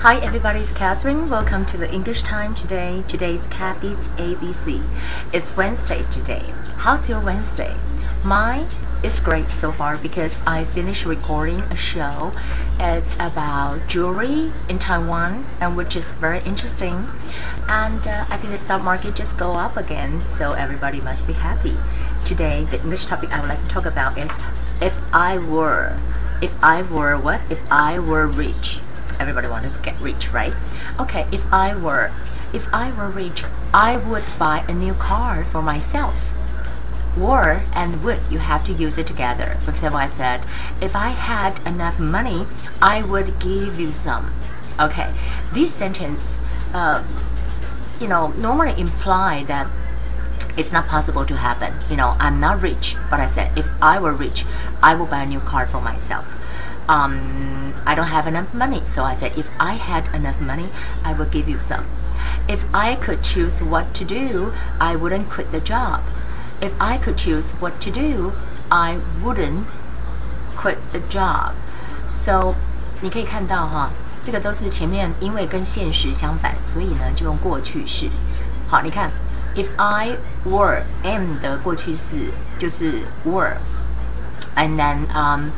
Hi everybody, it's Catherine. Welcome to the English Time today. Today's Kathy's ABC. It's Wednesday today. How's your Wednesday? Mine is great so far because I finished recording a show. It's about jewelry in Taiwan and which is very interesting. And uh, I think the stock market just go up again, so everybody must be happy. Today, the English topic I would like to talk about is if I were, if I were what? If I were rich everybody wanted to get rich, right? Okay, if I were, if I were rich, I would buy a new car for myself. Were and would, you have to use it together. For example, I said, if I had enough money, I would give you some. Okay, this sentence, uh, you know, normally imply that it's not possible to happen. You know, I'm not rich, but I said, if I were rich, I would buy a new car for myself um, I don't have enough money. So I said, if I had enough money, I would give you some. If I could choose what to do, I wouldn't quit the job. If I could choose what to do, I wouldn't quit the job. So 你可以看到哈，这个都是前面因为跟现实相反，所以呢就用过去式。好，你看，if I were am 的过去式就是 and then um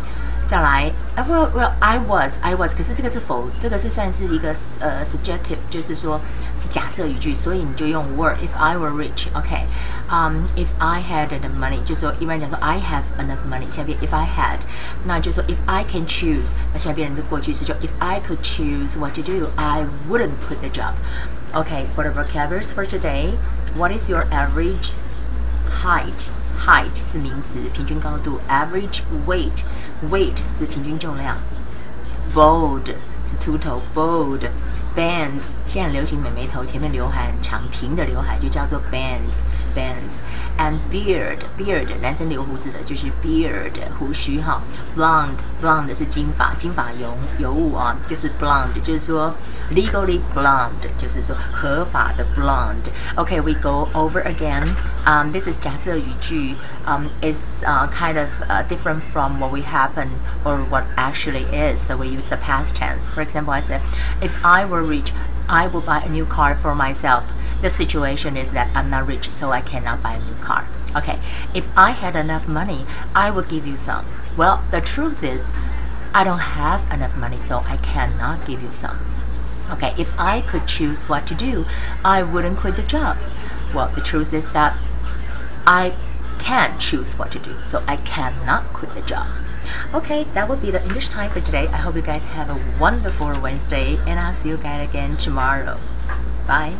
i was I was，可是这个是否这个是算是一个呃 subjunctive，就是说是假设语句，所以你就用 were if I were rich，OK，嗯 if I had the money，就说一般讲说 I have enough money，下边 if I had，那就说 if I can choose，那下边的过去式就 if I could choose what to do，I wouldn't quit the job。Okay, for the vocabularies for today, what is your average height? height？height 是名词，平均高度；average weight weight 是平均重量；bald 是秃头；bald bands 现在流行美眉头，前面刘海很长，平的刘海就叫做 bands bands。and beard beard 男生留胡子的就是 beard 胡须哈，blonde blonde 是金发，金发尤尤物啊，就是 blonde，就是说 legally blonde，就是说合法的 blonde。Okay, we go over again. Um, this is 假设语句 um, is uh, kind of uh, different from what we happen or what actually is. So we use the past tense. For example, I said, if I were rich, I will buy a new car for myself. The situation is that I'm not rich, so I cannot buy a new car. Okay, if I had enough money, I would give you some. Well, the truth is, I don't have enough money, so I cannot give you some. Okay, if I could choose what to do, I wouldn't quit the job. Well, the truth is that I can't choose what to do, so I cannot quit the job. Okay, that will be the English time for today. I hope you guys have a wonderful Wednesday, and I'll see you guys again tomorrow. Bye.